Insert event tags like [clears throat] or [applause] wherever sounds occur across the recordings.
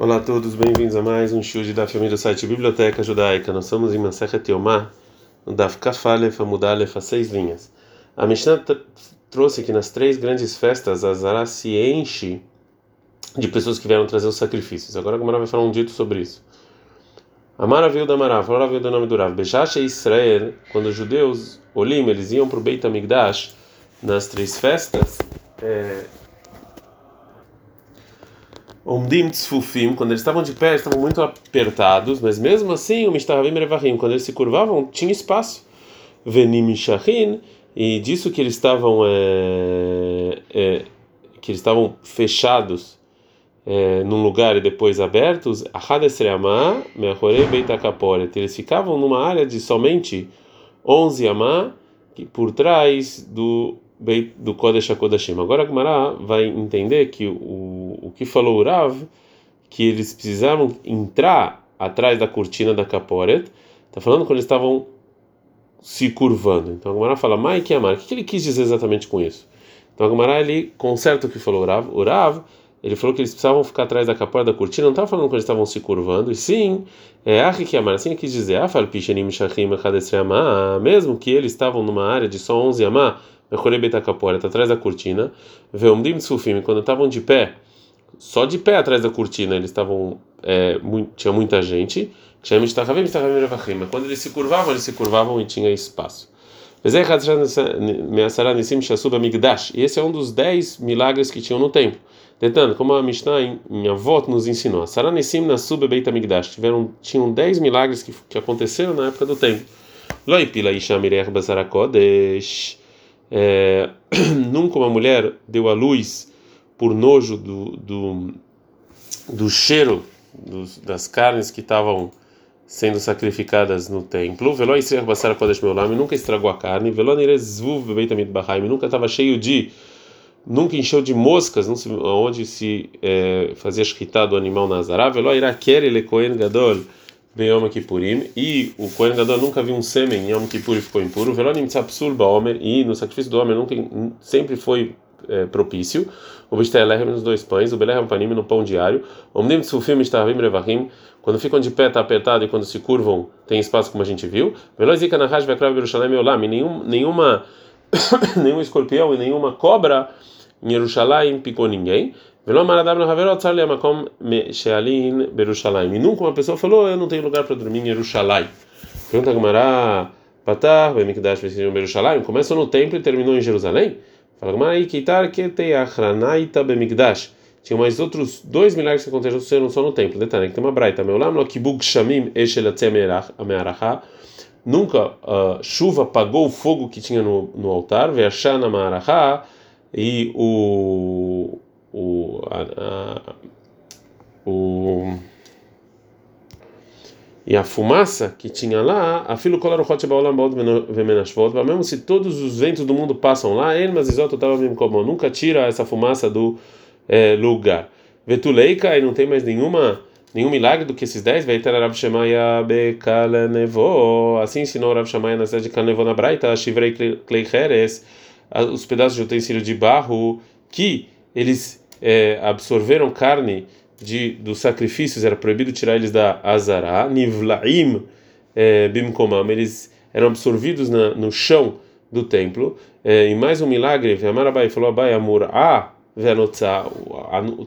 Olá a todos, bem-vindos a mais um show da família do site Biblioteca Judaica. Nós estamos em Masechet Yomá, no Daf Kafalef Amudalef, a seis linhas. A Mishnah trouxe que nas três grandes festas a Zara se enche de pessoas que vieram trazer os sacrifícios. Agora a Gamara vai falar um dito sobre isso. Amara veio da Amara, falou veio do nome do Rav. E Israel, quando os judeus, Olim, eles iam para o Beit HaMikdash nas três festas, é, Omdim Tzfufim, quando eles estavam de pé, eles estavam muito apertados, mas mesmo assim, o Mishtahavim Revahim, quando eles se curvavam, tinha espaço. Venim Shahin, e disso que eles estavam é, é, que eles estavam fechados é, num lugar e depois abertos, Ahadesreamá, Meachorei Beitakaporet, eles ficavam numa área de somente 11 amá, por trás do do Kodesh HaKodashim. Agora a Gemara vai entender que o, o que falou o Rav, que eles precisaram entrar atrás da cortina da Kaporet, está falando quando eles estavam se curvando. Então a Gemara fala, Mai que amar, o que ele quis dizer exatamente com isso? Então a Gemara ele conserta o que falou o Rav. O Rav ele falou que eles precisavam ficar atrás da capora da cortina, não estava falando que eles estavam se curvando, e sim, é a que amar, assim quis dizer, mesmo que eles estavam numa área de só 11 amar, está atrás da cortina. Veomdim Sufim, quando estavam de pé, só de pé atrás da cortina, eles estavam. É, tinha muita gente. Quando eles se curvavam, eles se curvavam e tinha espaço. E esse é um dos dez milagres que tinham no templo. Tentando, como a Mishnah em, em nos ensinou, Saranissim na Sube Beit Amigdash, tiveram tinham dez milagres que, que aconteceram na época do templo. Loipila Ishamirech Basarakodesh é, [clears throat] nunca uma mulher deu à luz por nojo do, do, do cheiro dos, das carnes que estavam sendo sacrificadas no templo. Nunca estragou a carne. Nunca estava cheio de. Nunca encheu de moscas, não se, onde se é, fazia shkita do animal Nazará. Veló Iraker Ele Kohen Gadol. Yom Kippurim, e o Kohen Gadol nunca viu um sêmen em Yom Kippur e ficou impuro, Velonim Tzapsul Baomer, e no sacrifício do homem nunca, sempre foi é, propício, o Bishtaelechem nos dois pães, o Belechem Panim no pão diário, Omnim Tzufim Ishtahavim Revahim, quando ficam de pé está apertado e quando se curvam tem espaço como a gente viu, Velozika Nahash Vekrav Yerushalayim Olam, nenhum, nenhuma, [coughs] nenhum escorpião e nenhuma cobra em Yerushalayim picou ninguém, e nunca uma pessoa falou, eu não tenho lugar para dormir em Jerusalém. Pergunta a Gamara, Patah, Bemikdash, Jerusalém, começou no templo e terminou em Jerusalém? Fala Gamara, Ikitar, Keteiachranaita, Bemikdash. Tinha mais outros dois milagres que aconteceram só no templo. Detalhe, tem uma braita. Meu lam, Lokibug Shamim, Amearaha. Nunca uh, chuva apagou o fogo que tinha no, no altar, Veachana Maaraha, e o o, a, a, o e a fumaça que tinha lá, a filo colarochote baolam baod vemenashvot, mesmo se todos os ventos do mundo passam lá, ele mas isoto mesmo como nunca tira essa fumaça do é, lugar. Vetuleika e não tem mais nenhuma nenhum milagre do que esses dez. Vai ter Rav Shemaya bekalenevo. Assim ensinou Rav Shemaya na cidade de Kalenevo na Braita, Shivrei Kleicheres, os pedaços de utensílio de barro que eles é, absorveram carne de dos sacrifícios, era proibido tirar eles da azara, nivlaim é, bimkomam, eles eram absorvidos na, no chão do templo. É, e mais um milagre, Amarabai falou Abai Amur, ah,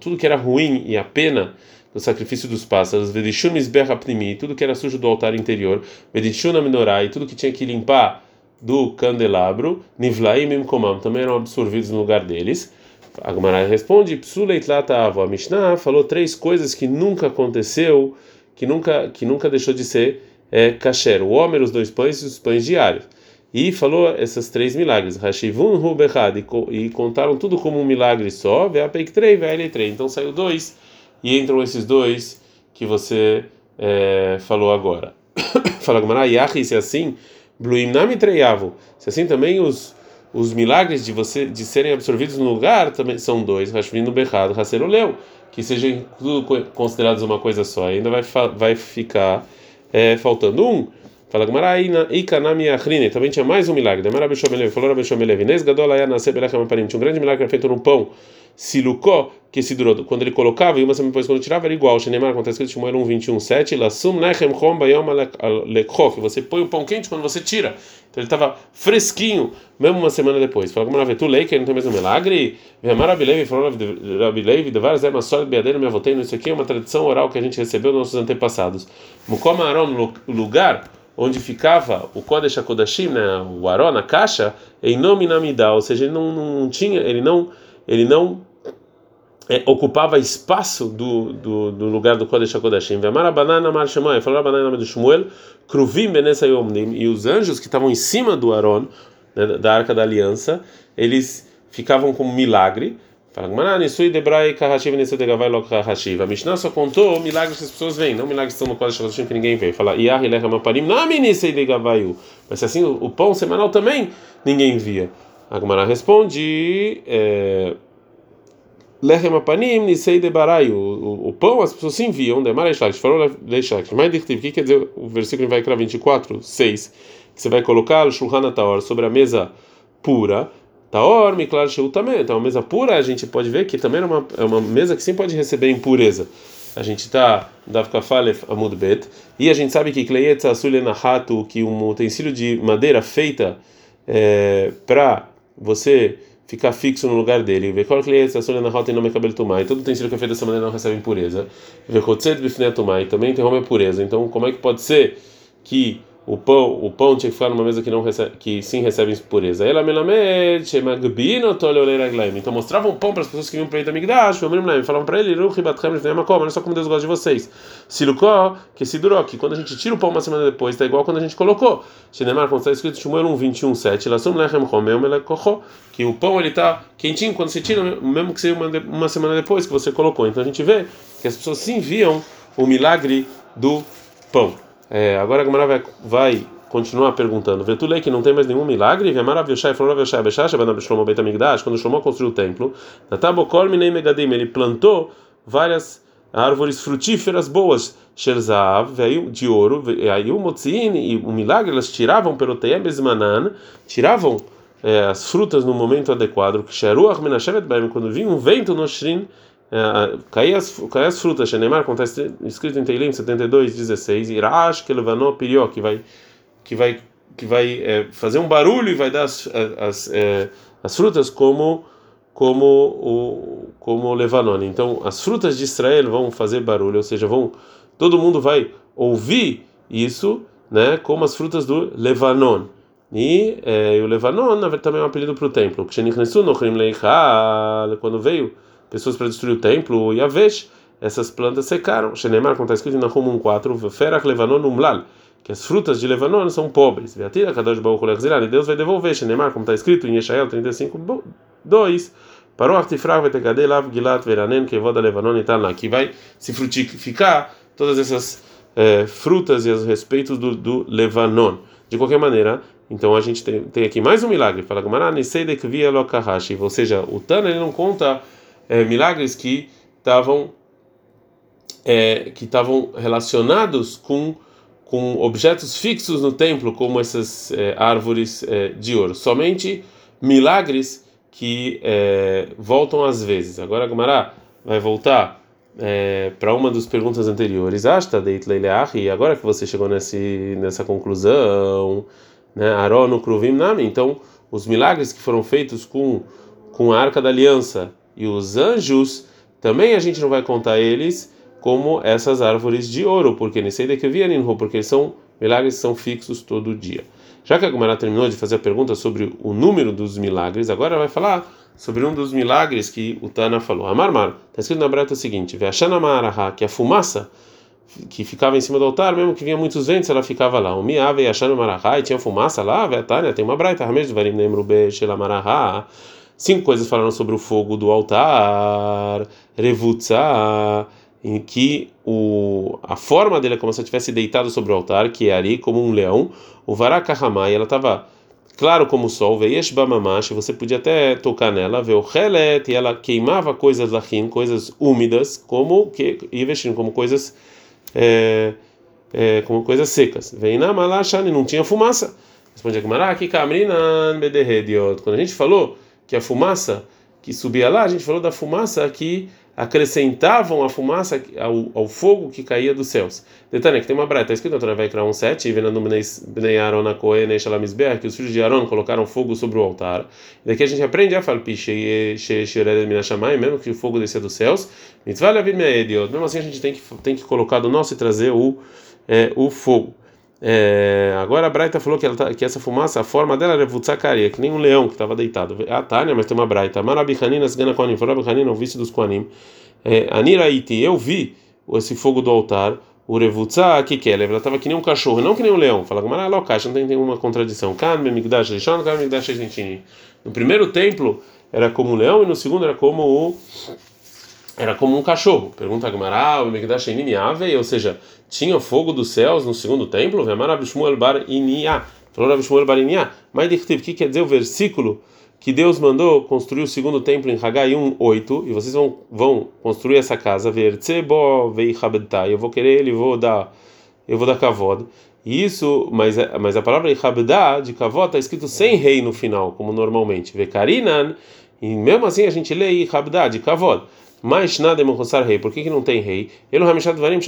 tudo que era ruim e a pena do sacrifício dos pássaros, Vedishun Apnimi, tudo que era sujo do altar interior, Vedishun Aminorai, tudo que tinha que limpar do candelabro, Nivlaim Bimkomam, também eram absorvidos no lugar deles. A responde: A Mishnah falou três coisas que nunca aconteceu, que nunca, que nunca deixou de ser é, kasher: o homem, os dois pães e os pães diários. E falou esses três milagres: Hashivun Rubechad, e contaram tudo como um milagre só. Veapeikrei, Veailetrei. Então saiu dois, e entram esses dois que você é, falou agora. [coughs] Fala Gemara, Yahi, se é assim, Bluim Namitreiavo. Se assim também os os milagres de você de serem absorvidos no lugar também são dois, Rashvin no Berrado, Leu, que sejam considerados uma coisa só. Ainda vai vai ficar é, faltando um. Fala Gamaraina, Ikanami Achrine, também tinha mais um milagre. Beshomelev, falou tinha um grande milagre feito no pão Silucó, que se durou, quando ele colocava e uma semana depois quando tirava era igual. Shenemar, acontece que Shmuel 1, 21, 7, Lassum Nechem Chom Bayom Lekhof, você põe o pão quente quando você tira. Então ele estava fresquinho, mesmo uma semana depois. Fala como na Vetu Lei, que não tem mais um milagre. Vemar Abilevi, falou Abilevi, de várias ermas sólidas, beadeira, me avotei. Isso aqui é uma tradição oral que a gente recebeu dos nossos antepassados. Mukoma Aron, lugar onde ficava o Kodesh HaKodashim, né, o Aron, a caixa, em nome ou seja, ele não, não tinha, ele não, ele não é, ocupava espaço do, do, do, lugar do Kodesh HaKodashim. Banana falou banana do Shmuel, e os anjos que estavam em cima do Aron, né, da Arca da Aliança, eles ficavam como milagre. Fala, a Mishnah só contou milagres que as pessoas veem, não milagres que estão no Kodesh HaKodashim que ninguém vê. Fala, mas assim, o pão semanal também ninguém via. A Gemara responde... É, Lechem apanim nisei de baraio. O pão as pessoas se enviam, de marechal. Falou deixar. Mas o que quer dizer o versículo vai criar 24, 6? Que você vai colocar o shulchan taor sobre a mesa pura. Taor, miklar sheu também. Então, a mesa pura a gente pode ver que também é uma, é uma mesa que sim pode receber impureza. A gente está Dav Kafalef Amud Bet e a gente sabe que Kleyetz Asulena Hatu, que um utensílio de madeira feita é, para você ficar fixo no lugar dele. Ver qual cliente a na rota e não me cabelo tomai. Todo utensílio que é feito dessa maneira não recebe impureza. Ver rotzet bifne tomai também interrompe a pureza. Então, como é que pode ser que o pão, o pão tinha que ficar numa mesa que não recebe, que sim recebe impureza. Ela melamed, shemagbino toleoleraglaim. Então mostrava um pão para as pessoas que vinham para o Migdash, falavam para ele, lefneimakom, olha só como Deus gosta de vocês. Silucó, que se durou, que quando a gente tira o pão uma semana depois, está igual quando a gente colocou. Shenemar, quando está escrito Shmuel 1, 21, 7, lasum lechem chomeu melekocho, que o pão ele está quentinho quando você tira, mesmo que seja uma, uma semana depois que você colocou. Então a gente vê que as pessoas sim viam o milagre do pão. É, agora a Gamara vai, vai continuar perguntando. Vetulei que não tem mais nenhum milagre. Vemara Avyoshai falou Beit Amigdash. Quando Shlomo construiu o templo, Natabokol Minei Megadim, ele plantou várias árvores frutíferas boas. Sherzav, veio de ouro, aí o Motzin e o milagre, elas tiravam pelo Teyebezmanan, tiravam é, as frutas no momento adequado. Que quando vinha um vento no Shrin é, cair as, as frutas, Shenemar, como está escrito em Teilim 72, 16, Irash, que levanou pirió, que vai, que vai, que vai é, fazer um barulho e vai dar as, as, é, as frutas como como o como o Levanon. Então, as frutas de Israel vão fazer barulho, ou seja, vão todo mundo vai ouvir isso, né, como as frutas do Levanon. E, é, o Levanon também é um apelido para o templo. Quando veio pessoas para destruir o templo, a vez essas plantas secaram. Shenemar, como está escrito na Rumum 4, Ferach Levanon Umlal, que as frutas de Levanon são pobres. Veatira Kadosh Baruch e Deus vai devolver. Shenemar, como está escrito em Yeshael 35, 2, Parou Artifrag Vetekadei Lav Gilat Veranen Kevoda Levanon tal, que vai se frutificar todas essas é, frutas e os respeitos do, do Levanon. De qualquer maneira, então a gente tem, tem aqui mais um milagre. Fala Gamara, Niseidek Via Lokahashi. Ou seja, o Tana ele não conta é, milagres que estavam é, que estavam relacionados com com objetos fixos no templo, como essas é, árvores é, de ouro. Somente milagres que é, voltam às vezes. Agora a Gumara vai voltar é, para uma das perguntas anteriores. Asta deit e agora que você chegou nesse, nessa conclusão, né? Aron kruvim nami. Então, os milagres que foram feitos com com a Arca da Aliança e os anjos, também a gente não vai contar eles como essas árvores de ouro, porque nem sei de que vieram, porque eles são milagres são fixos todo dia. Já que a Gumara terminou de fazer a pergunta sobre o número dos milagres, agora vai falar sobre um dos milagres que o Tana falou. Amarmar, está escrito na breta o seguinte: Veachanamaraha, que a fumaça que ficava em cima do altar, mesmo que vinha muitos ventos, ela ficava lá. O Miave e e tinha fumaça lá, Vetania, tem uma breta, Ramesh Varim Nemrube Shelamaraha. Cinco coisas falaram sobre o fogo do altar, Revutza, em que o, a forma dele é como se estivesse deitado sobre o altar, que é ali como um leão. O Varakahamai, ela estava claro como o sol, Bamamash, você podia até tocar nela, ver o Helet, e ela queimava coisas lachim, coisas úmidas, como que investir como coisas é, é, como coisas secas. Veinamalashani, não tinha fumaça. Responde a Gemara, que Kamrinan Bederediot. Quando a gente falou que a fumaça que subia lá, a gente falou da fumaça que acrescentavam a fumaça ao, ao fogo que caía dos céus. Detalhe que tem uma breta, está escrito vai criar um 7, e vendo Bnei Aaron a Cohen que os filhos de Aaron colocaram fogo sobre o altar. E daqui a gente aprende a falar, mesmo que o fogo descia dos céus, mesmo assim a gente tem que, tem que colocar do nosso e trazer o, é, o fogo. É, agora a Braita falou que, tá, que essa fumaça, a forma dela era vutzakaria, que nem um leão que estava deitado. Ah, Tânia, mas tem uma Braita. Marabihanina, Sgana Koanim, Farabihanina, o vice dos Koanim. É, Aniraiti, eu vi esse fogo do altar, o Revutza, que que é? Ela estava que nem um cachorro, não que nem um leão. Fala, mas não caixa, não tem nenhuma contradição. No primeiro templo era como um leão e no segundo era como o era como um cachorro. Pergunta a Gemara, o Megdash ou seja, tinha fogo dos céus no segundo templo? Vemar Abishmuel bar Inia. Falou Abishmuel bar Inia. Mas o que quer dizer o versículo que Deus mandou construir o segundo templo em Hagai 1:8 e vocês vão vão construir essa casa, ver Tsebo Eu vou querer ele, vou dar eu vou dar kavod. Isso, mas mas a palavra Ichabda de kavod está escrito sem rei no final, como normalmente. Vekarinan, e mesmo assim a gente lê Ichabda de kavod. Mas nada é rei. Por que, que não tem rei? Ele Varim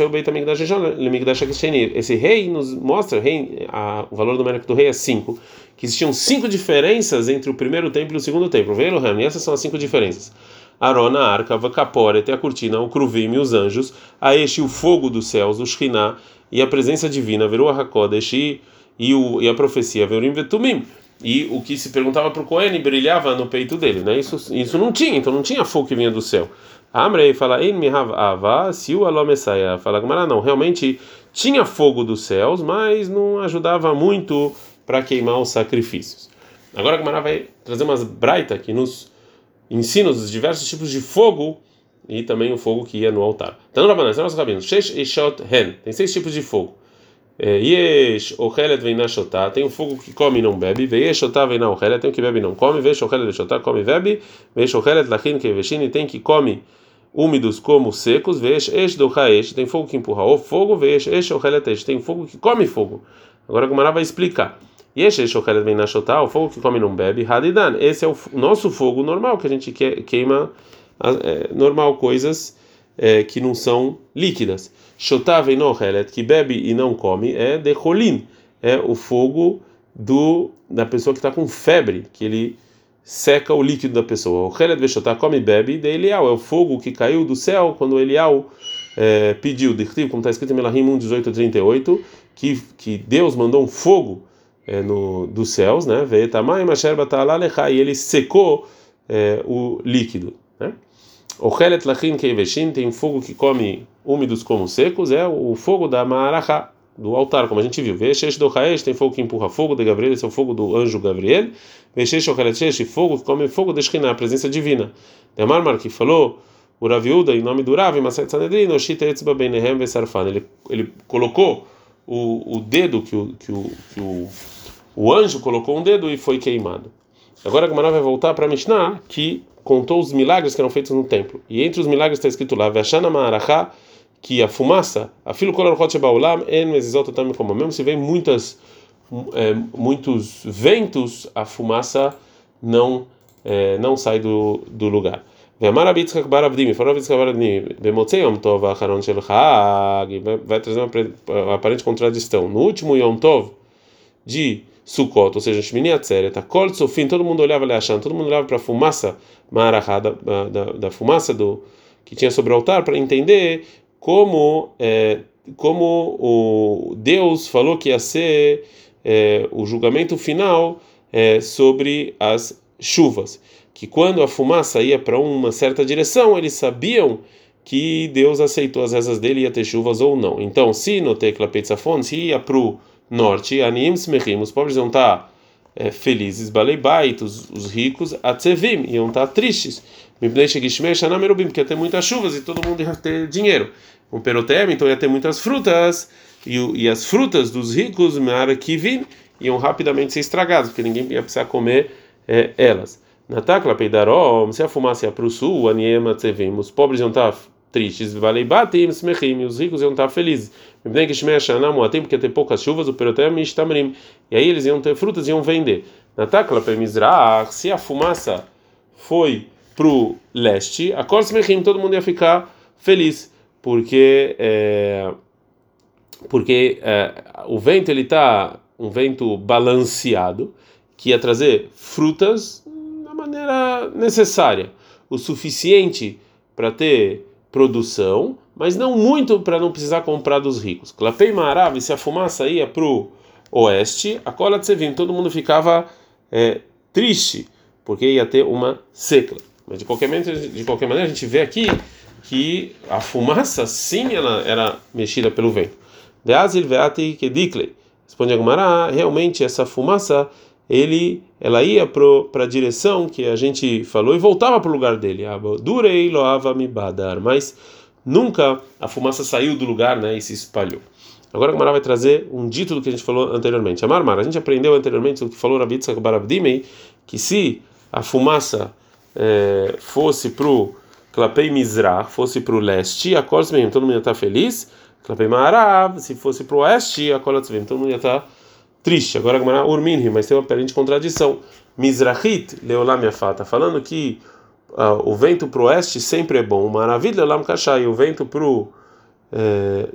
Esse rei nos mostra, rei, a, o valor numérico do rei é 5. Que existiam cinco diferenças entre o primeiro templo e o segundo templo. Veio e essas são as cinco diferenças. Arona, a arca, Vacapore, a cortina, o cruvim os anjos, a este o fogo dos céus, o Shekhinah e a presença divina, Veru Hakodesh e, e, o, e a profecia, Verim Vetumim e o que se perguntava para o Cohen brilhava no peito dele, né? Isso, isso não tinha, então não tinha fogo que vinha do céu. Amrei fala, Ein mihav ava, o alomessaia, fala Gamara, não, realmente tinha fogo dos céus, mas não ajudava muito para queimar os sacrifícios. Agora Gamara vai trazer umas braita que nos ensina os diversos tipos de fogo e também o fogo que ia no altar. Então, Rabanan, são nossos rabinos, Shesh Eshot Hen, tem seis tipos de fogo. É, Yesh Ochelet vem na Shotá, tem o fogo que come e não bebe, Veyesh Shotá vem na Ochelet, tem o que bebe e não come, Veyesh Ochelet Shotá come e bebe, Veyesh Ochelet Lachin Keveshin, tem que come úmidos como secos, vesh esh do haesh, tem fogo que empurra o fogo, vesh esh ocheletesh, tem fogo que come fogo. Agora a Gumara vai explicar. Yesh esh ochelet ben nashotá, o fogo que come não bebe, hadidan, esse é o nosso fogo normal, que a gente queima, é, normal, coisas é, que não são líquidas. Shotá vem no que bebe e não come, é de cholim, é o fogo do da pessoa que está com febre, que ele seca o líquido da pessoa. O Heled Veshotá come e bebe de Elial, é o fogo que caiu do céu quando Elial é, pediu, como está escrito em Melahim 1, 18 a 38, que, que Deus mandou um fogo é, no, dos céus, né? E ele secou é, o líquido. Né? O Helet Lachim Keiveshin tem fogo que come úmidos como secos, é o fogo da Marachá do altar, como a gente viu. Veshesh do Haesh tem fogo que empurra fogo de Gabriel, esse é o fogo do anjo Gabriel. Veshesh o Haesh, fogo que come fogo de Shekhinah, a presença divina. Tem Marmar que falou o Raviuda em nome do Rav, Maset Sanedrin, Oshita Etzba Benehem Vesarfan. Ele ele colocou o, o dedo que o, que o que o o anjo colocou um dedo e foi queimado. Agora a Gamara vai voltar para Mishnah que contou os milagres que eram feitos no templo. E entre os milagres está escrito lá, Vashana Ma'arachá que a fumaça, a mesmo se vem muitas é, muitos ventos, a fumaça não é, não sai do, do lugar. Vai trazer uma aparente contradição. No último Yom Tov de Sukkot, ou seja, Shmini Atzeret, a Kol todo mundo olhava Leachan, todo mundo olhava para a fumaça marahá, da, da, da fumaça do que tinha sobre o altar, para entender como é, como o Deus falou que ia ser é, o julgamento final é, sobre as chuvas, que quando a fumaça ia para uma certa direção, eles sabiam que Deus aceitou as rezas dele e ia ter chuvas ou não. Então, se no Tecla Petzafon, se ia para o norte, Anim Smechim, os pobres iam estar tá, é, felizes, Baleibait, os, os ricos, Atzevim, iam estar tá tristes porque ter muitas chuvas e todo mundo ia ter dinheiro. Um perotem, então ia ter muitas frutas, e, e as frutas dos ricos, Marakivin, iam rapidamente ser estragadas, porque ninguém ia precisar comer é, elas. Na Takla Peidaró, se a fumaça ia para o sul, Aniema Tsevim, os pobres iam estar tristes, Valeibatim, Smechim, os ricos iam estar felizes. Porque ia ter poucas chuvas, o perotem e aí eles iam ter frutas e iam vender. Na Takla Peimizrach, se a fumaça foi para o leste, a Korsmechim, todo mundo ia ficar feliz, porque é, porque é, o vento ele está um vento balanceado que ia trazer frutas da maneira necessária, o suficiente para ter produção, mas não muito para não precisar comprar dos ricos. Clapei Marav, se a fumaça ia para o oeste, a cola de Sevim, todo mundo ficava é, triste, porque ia ter uma seca. Mas de qualquer, maneira, de qualquer maneira, a gente vê aqui que a fumaça, sim, ela era mexida pelo vento. De Veati Kediklei. Responde Agumara, realmente essa fumaça, ele, ela ia para a direção que a gente falou e voltava para o lugar dele. Durei loava mi badar, mas nunca a fumaça saiu do lugar, né, e se espalhou. Agora a Gemara vai trazer um dito do que a gente falou anteriormente. Amar Mar, a gente aprendeu anteriormente o que falou Rabi Tzak Barabdimei, que se a fumaça é, fosse para o Klapei fosse para o leste, a Korsmem, todo mundo ia estar feliz. Klapei Marav, se fosse para o oeste, a Korsmem, todo mundo ia estar triste. Agora a Gemara Urminhi, mas tem uma aparente contradição. Mizrahit, Leolam Yafata, falando que uh, o vento para o oeste sempre é bom. Maravilha, Leolam Kashai, o vento para o. É,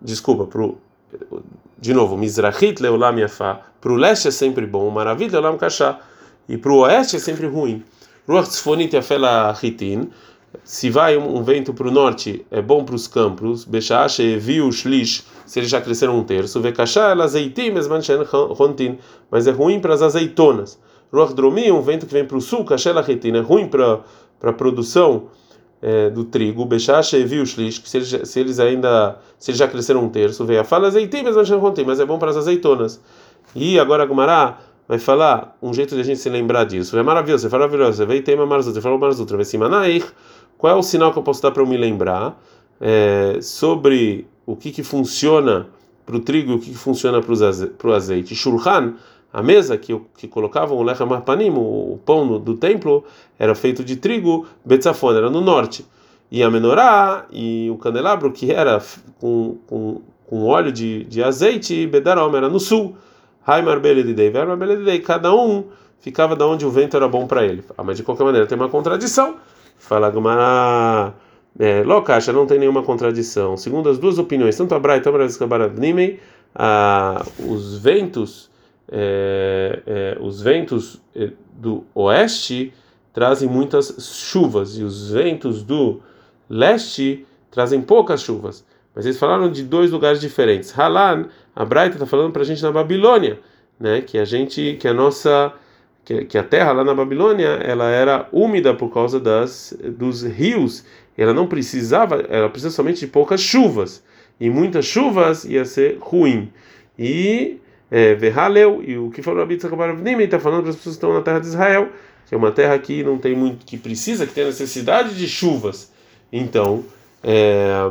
desculpa, para o de novo, Mizrahit Leolam Yafá, para o leste é sempre bom, maravilha Leolam Kashá, e para o oeste é sempre ruim. Ruach Tzfonit Yafela Hitin, se vai um, vento para o norte, é bom para os campos, Beshache viu Shlish, se eles já cresceram um terço, Vekashá el azeitim esmanshen hontin, mas é ruim para as azeitonas. Ruach Dromi, um vento que vem para o sul, Kashela Hitin, é ruim para a produção é, do trigo, Bechache e viu shlish, que se eles, se eles ainda, se eles já cresceram um terço, veio a fala azeitinas, mas não mas é bom para as azeitonas. E agora Gumará vai falar um jeito de a gente se lembrar disso. É maravilhoso, é maravilhoso. Veio tema marzutra, falou marzutra, vai cima nair. Qual é o sinal que eu posso dar para eu me lembrar é, sobre o que que funciona para o trigo e o que, que funciona para o azeite? Shulchan a mesa que, que colocavam o lechem marpanim, o pão do, do templo, era feito de trigo, betzafon, era no norte. E a menorá e o candelabro, que era com, com, com óleo de, de azeite, bedarom, era no sul. Haimar beledidei, vermar beledidei. Cada um ficava da onde o vento era bom para ele. Ah, mas de qualquer maneira tem uma contradição. Fala Gumara. É, Locacha não tem nenhuma contradição. Segundo as duas opiniões, tanto a Braita como a Nimei, os ventos é, é, os ventos é, do oeste trazem muitas chuvas e os ventos do leste trazem poucas chuvas. Mas eles falaram de dois lugares diferentes. Halan, a Braita está falando para a gente na Babilônia, né? Que a gente, que a nossa, que, que, a terra lá na Babilônia, ela era úmida por causa das dos rios. Ela não precisava, ela precisa somente de poucas chuvas. E muitas chuvas ia ser ruim. E é, Verhaleu, e o que falou Rabi Tzakabaravnim, está falando para as pessoas que estão na terra de Israel, que é uma terra que não tem muito, que precisa, que tem necessidade de chuvas. Então, é,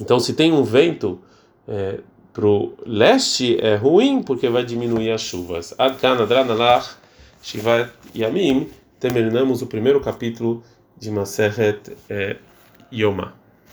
então se tem um vento é, para o leste, é ruim, porque vai diminuir as chuvas. Adkan Adranalach Shivat Yamim, terminamos o primeiro capítulo de Maseret é, Yoma.